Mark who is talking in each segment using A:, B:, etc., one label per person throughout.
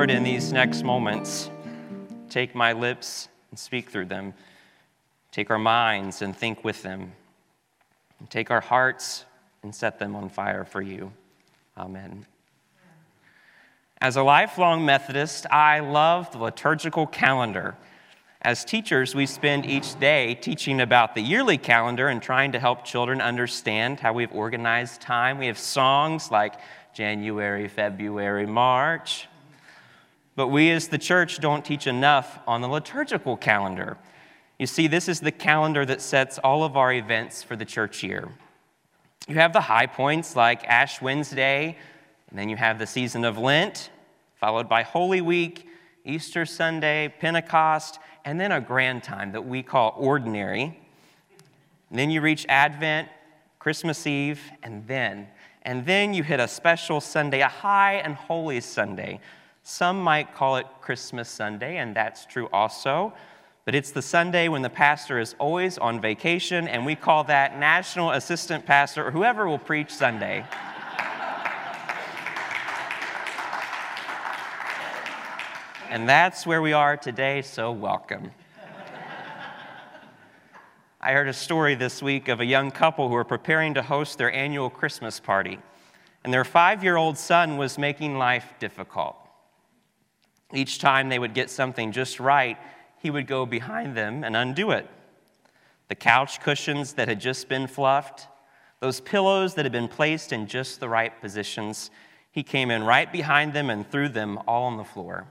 A: Lord, in these next moments, take my lips and speak through them. Take our minds and think with them. Take our hearts and set them on fire for you. Amen. As a lifelong Methodist, I love the liturgical calendar. As teachers, we spend each day teaching about the yearly calendar and trying to help children understand how we've organized time. We have songs like January, February, March. But we as the church don't teach enough on the liturgical calendar. You see, this is the calendar that sets all of our events for the church year. You have the high points like Ash Wednesday, and then you have the season of Lent, followed by Holy Week, Easter Sunday, Pentecost, and then a grand time that we call ordinary. And then you reach Advent, Christmas Eve, and then, and then you hit a special Sunday, a high and holy Sunday, some might call it Christmas Sunday, and that's true also. But it's the Sunday when the pastor is always on vacation, and we call that National Assistant Pastor or whoever will preach Sunday. and that's where we are today, so welcome. I heard a story this week of a young couple who were preparing to host their annual Christmas party, and their five year old son was making life difficult. Each time they would get something just right, he would go behind them and undo it. The couch cushions that had just been fluffed, those pillows that had been placed in just the right positions, he came in right behind them and threw them all on the floor.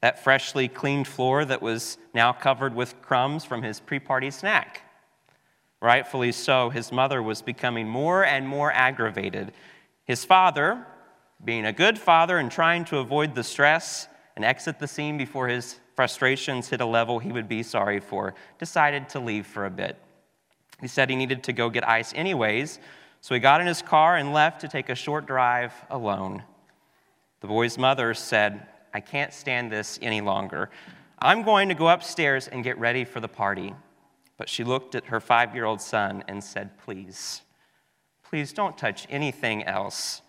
A: That freshly cleaned floor that was now covered with crumbs from his pre party snack. Rightfully so, his mother was becoming more and more aggravated. His father, being a good father and trying to avoid the stress, and exit the scene before his frustrations hit a level he would be sorry for, decided to leave for a bit. He said he needed to go get ice anyways, so he got in his car and left to take a short drive alone. The boy's mother said, I can't stand this any longer. I'm going to go upstairs and get ready for the party. But she looked at her five year old son and said, Please, please don't touch anything else.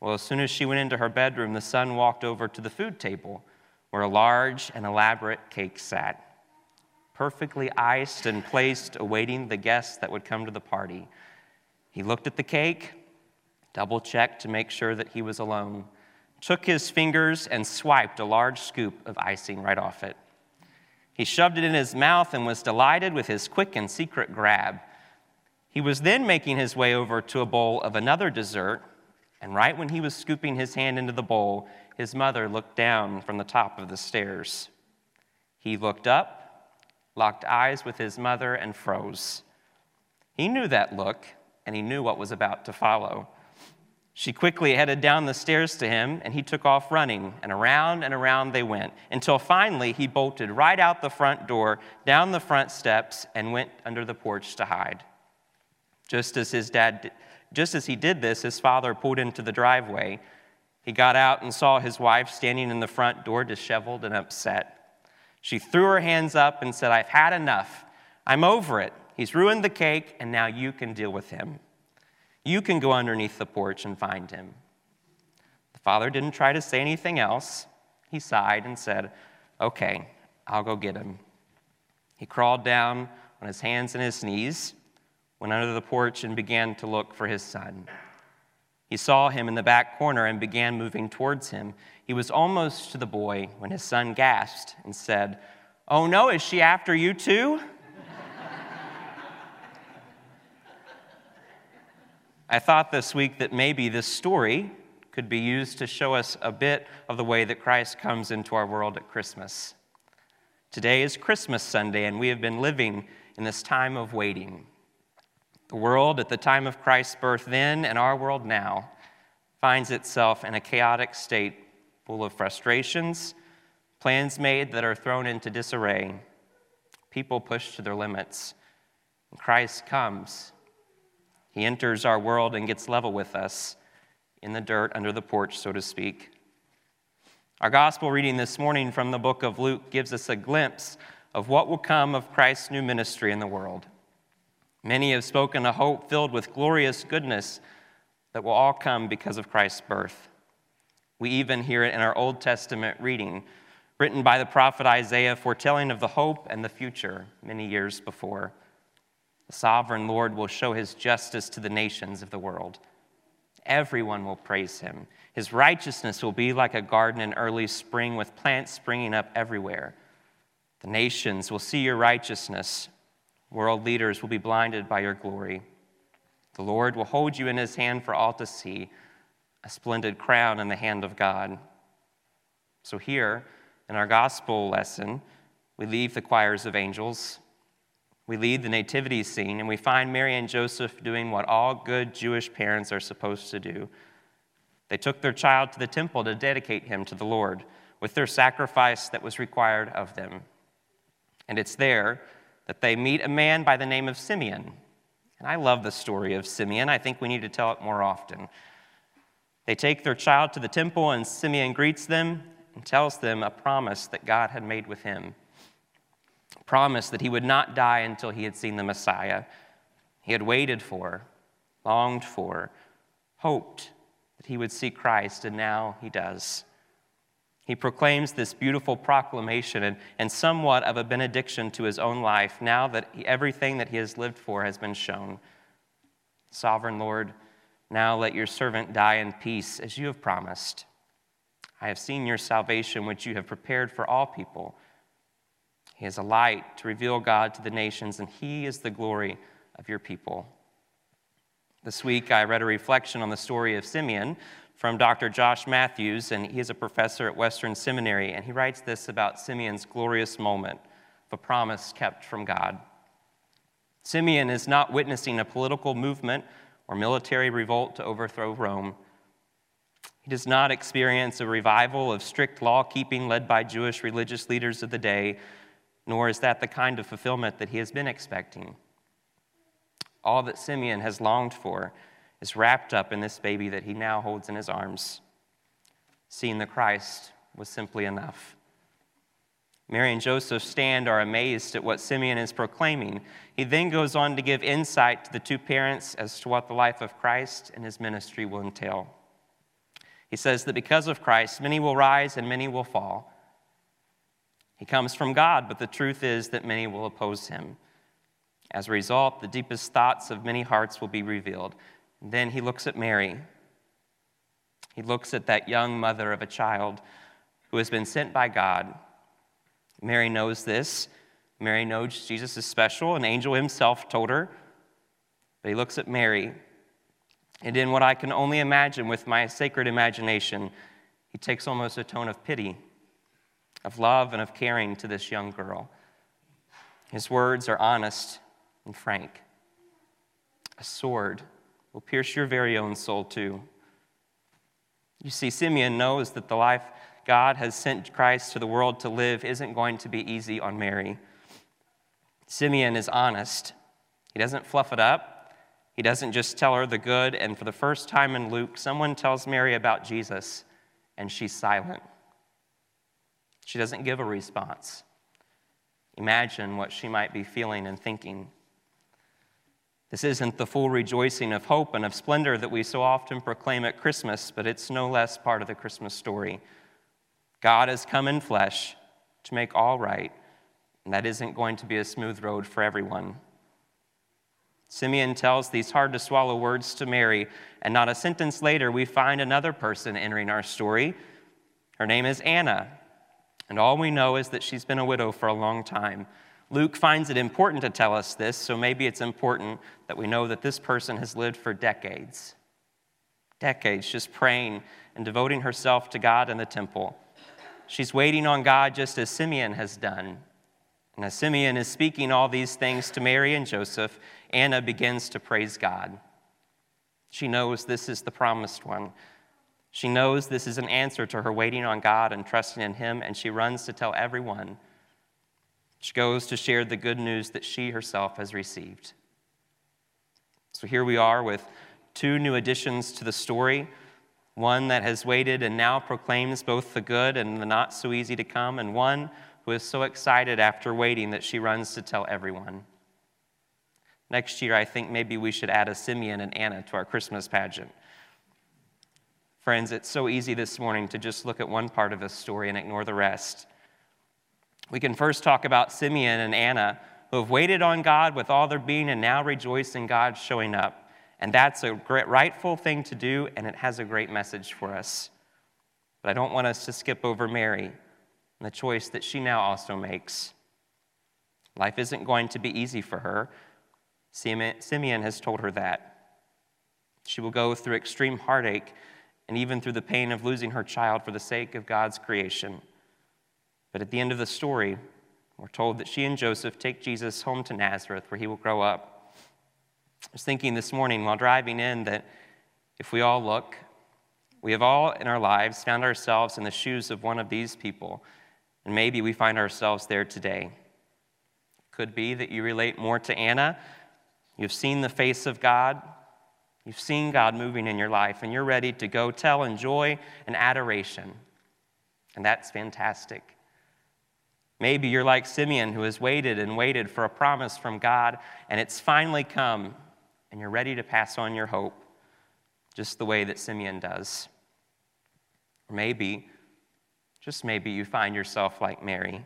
A: Well, as soon as she went into her bedroom, the son walked over to the food table where a large and elaborate cake sat, perfectly iced and placed, awaiting the guests that would come to the party. He looked at the cake, double checked to make sure that he was alone, took his fingers and swiped a large scoop of icing right off it. He shoved it in his mouth and was delighted with his quick and secret grab. He was then making his way over to a bowl of another dessert and right when he was scooping his hand into the bowl, his mother looked down from the top of the stairs. He looked up, locked eyes with his mother, and froze. He knew that look, and he knew what was about to follow. She quickly headed down the stairs to him, and he took off running, and around and around they went, until finally he bolted right out the front door, down the front steps, and went under the porch to hide. Just as his dad just as he did this, his father pulled into the driveway. He got out and saw his wife standing in the front door, disheveled and upset. She threw her hands up and said, I've had enough. I'm over it. He's ruined the cake, and now you can deal with him. You can go underneath the porch and find him. The father didn't try to say anything else. He sighed and said, Okay, I'll go get him. He crawled down on his hands and his knees went under the porch and began to look for his son. He saw him in the back corner and began moving towards him. He was almost to the boy when his son gasped and said, Oh no, is she after you too? I thought this week that maybe this story could be used to show us a bit of the way that Christ comes into our world at Christmas. Today is Christmas Sunday, and we have been living in this time of waiting. The world at the time of Christ's birth then and our world now finds itself in a chaotic state full of frustrations, plans made that are thrown into disarray, people pushed to their limits. And Christ comes. He enters our world and gets level with us in the dirt under the porch, so to speak. Our gospel reading this morning from the book of Luke gives us a glimpse of what will come of Christ's new ministry in the world. Many have spoken a hope filled with glorious goodness that will all come because of Christ's birth. We even hear it in our Old Testament reading, written by the prophet Isaiah, foretelling of the hope and the future many years before. The sovereign Lord will show his justice to the nations of the world. Everyone will praise him. His righteousness will be like a garden in early spring with plants springing up everywhere. The nations will see your righteousness. World leaders will be blinded by your glory. The Lord will hold you in his hand for all to see, a splendid crown in the hand of God. So, here in our gospel lesson, we leave the choirs of angels, we leave the nativity scene, and we find Mary and Joseph doing what all good Jewish parents are supposed to do. They took their child to the temple to dedicate him to the Lord with their sacrifice that was required of them. And it's there that they meet a man by the name of Simeon. And I love the story of Simeon. I think we need to tell it more often. They take their child to the temple, and Simeon greets them and tells them a promise that God had made with him. A promise that he would not die until he had seen the Messiah. He had waited for, longed for, hoped that he would see Christ, and now he does. He proclaims this beautiful proclamation and, and somewhat of a benediction to his own life now that he, everything that he has lived for has been shown. Sovereign Lord, now let your servant die in peace as you have promised. I have seen your salvation, which you have prepared for all people. He is a light to reveal God to the nations, and he is the glory of your people. This week, I read a reflection on the story of Simeon from Dr. Josh Matthews, and he is a professor at Western Seminary, and he writes this about Simeon's glorious moment of a promise kept from God. Simeon is not witnessing a political movement or military revolt to overthrow Rome. He does not experience a revival of strict law keeping led by Jewish religious leaders of the day, nor is that the kind of fulfillment that he has been expecting. All that Simeon has longed for is wrapped up in this baby that he now holds in his arms. Seeing the Christ was simply enough. Mary and Joseph stand are amazed at what Simeon is proclaiming. He then goes on to give insight to the two parents as to what the life of Christ and his ministry will entail. He says that because of Christ, many will rise and many will fall. He comes from God, but the truth is that many will oppose him. As a result, the deepest thoughts of many hearts will be revealed. Then he looks at Mary. He looks at that young mother of a child who has been sent by God. Mary knows this. Mary knows Jesus is special. An angel himself told her. But he looks at Mary, and in what I can only imagine with my sacred imagination, he takes almost a tone of pity, of love, and of caring to this young girl. His words are honest and frank. A sword will pierce your very own soul too. You see, Simeon knows that the life God has sent Christ to the world to live isn't going to be easy on Mary. Simeon is honest. He doesn't fluff it up. He doesn't just tell her the good. And for the first time in Luke, someone tells Mary about Jesus, and she's silent. She doesn't give a response. Imagine what she might be feeling and thinking. This isn't the full rejoicing of hope and of splendor that we so often proclaim at Christmas, but it's no less part of the Christmas story. God has come in flesh to make all right, and that isn't going to be a smooth road for everyone. Simeon tells these hard to swallow words to Mary, and not a sentence later, we find another person entering our story. Her name is Anna, and all we know is that she's been a widow for a long time. Luke finds it important to tell us this, so maybe it's important that we know that this person has lived for decades. Decades just praying and devoting herself to God in the temple. She's waiting on God just as Simeon has done. And as Simeon is speaking all these things to Mary and Joseph, Anna begins to praise God. She knows this is the promised one, She knows this is an answer to her waiting on God and trusting in Him, and she runs to tell everyone. She goes to share the good news that she herself has received. So here we are with two new additions to the story one that has waited and now proclaims both the good and the not so easy to come, and one who is so excited after waiting that she runs to tell everyone. Next year, I think maybe we should add a Simeon and Anna to our Christmas pageant. Friends, it's so easy this morning to just look at one part of a story and ignore the rest. We can first talk about Simeon and Anna, who have waited on God with all their being and now rejoice in God showing up. And that's a great, rightful thing to do, and it has a great message for us. But I don't want us to skip over Mary and the choice that she now also makes. Life isn't going to be easy for her. Simeon has told her that. She will go through extreme heartache and even through the pain of losing her child for the sake of God's creation. But at the end of the story, we're told that she and Joseph take Jesus home to Nazareth where he will grow up. I was thinking this morning while driving in that if we all look, we have all in our lives found ourselves in the shoes of one of these people, and maybe we find ourselves there today. Could be that you relate more to Anna. You've seen the face of God, You've seen God moving in your life, and you're ready to go tell in joy and adoration. And that's fantastic. Maybe you're like Simeon, who has waited and waited for a promise from God, and it's finally come, and you're ready to pass on your hope, just the way that Simeon does. Or maybe, just maybe, you find yourself like Mary.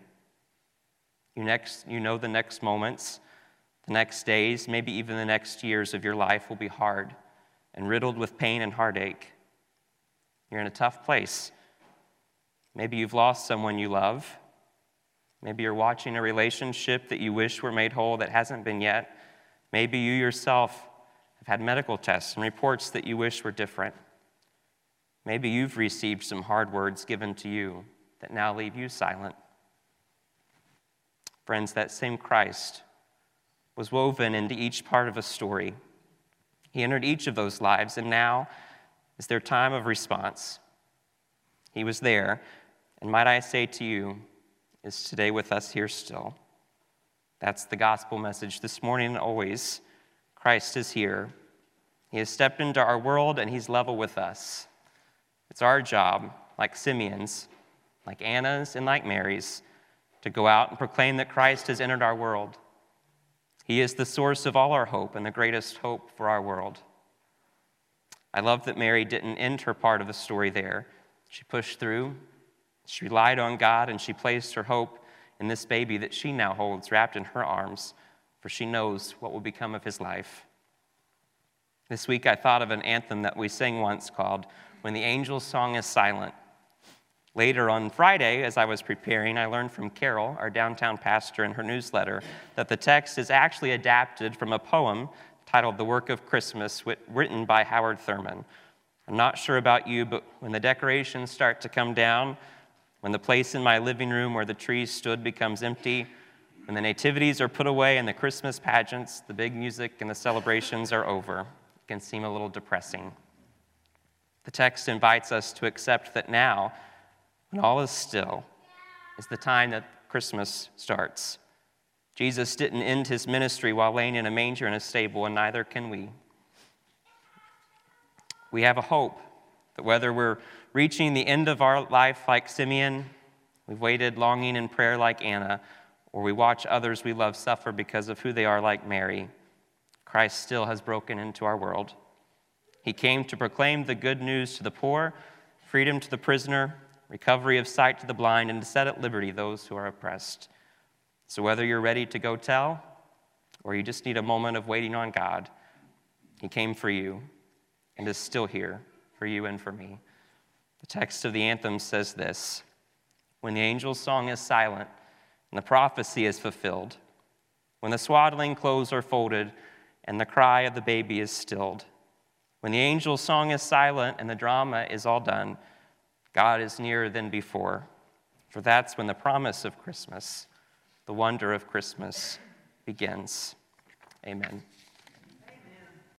A: You, next, you know the next moments, the next days, maybe even the next years of your life will be hard and riddled with pain and heartache. You're in a tough place. Maybe you've lost someone you love. Maybe you're watching a relationship that you wish were made whole that hasn't been yet. Maybe you yourself have had medical tests and reports that you wish were different. Maybe you've received some hard words given to you that now leave you silent. Friends, that same Christ was woven into each part of a story he entered each of those lives, and now is their time of response. He was there, and might I say to you, is today with us here still. That's the gospel message this morning and always. Christ is here. He has stepped into our world and he's level with us. It's our job, like Simeon's, like Anna's, and like Mary's, to go out and proclaim that Christ has entered our world. He is the source of all our hope and the greatest hope for our world. I love that Mary didn't end her part of the story there. She pushed through, she relied on God, and she placed her hope in this baby that she now holds wrapped in her arms, for she knows what will become of his life. This week I thought of an anthem that we sang once called When the Angel's Song is Silent. Later on Friday, as I was preparing, I learned from Carol, our downtown pastor, in her newsletter, that the text is actually adapted from a poem titled The Work of Christmas, written by Howard Thurman. I'm not sure about you, but when the decorations start to come down, when the place in my living room where the trees stood becomes empty, when the nativities are put away and the Christmas pageants, the big music, and the celebrations are over, it can seem a little depressing. The text invites us to accept that now, when all is still, is the time that Christmas starts. Jesus didn't end his ministry while laying in a manger in a stable, and neither can we. We have a hope that whether we're reaching the end of our life like Simeon, we've waited longing in prayer like Anna, or we watch others we love suffer because of who they are like Mary, Christ still has broken into our world. He came to proclaim the good news to the poor, freedom to the prisoner, recovery of sight to the blind, and to set at liberty those who are oppressed. So, whether you're ready to go tell or you just need a moment of waiting on God, He came for you and is still here for you and for me. The text of the anthem says this When the angel's song is silent and the prophecy is fulfilled, when the swaddling clothes are folded and the cry of the baby is stilled, when the angel's song is silent and the drama is all done, God is nearer than before, for that's when the promise of Christmas, the wonder of Christmas, begins. Amen.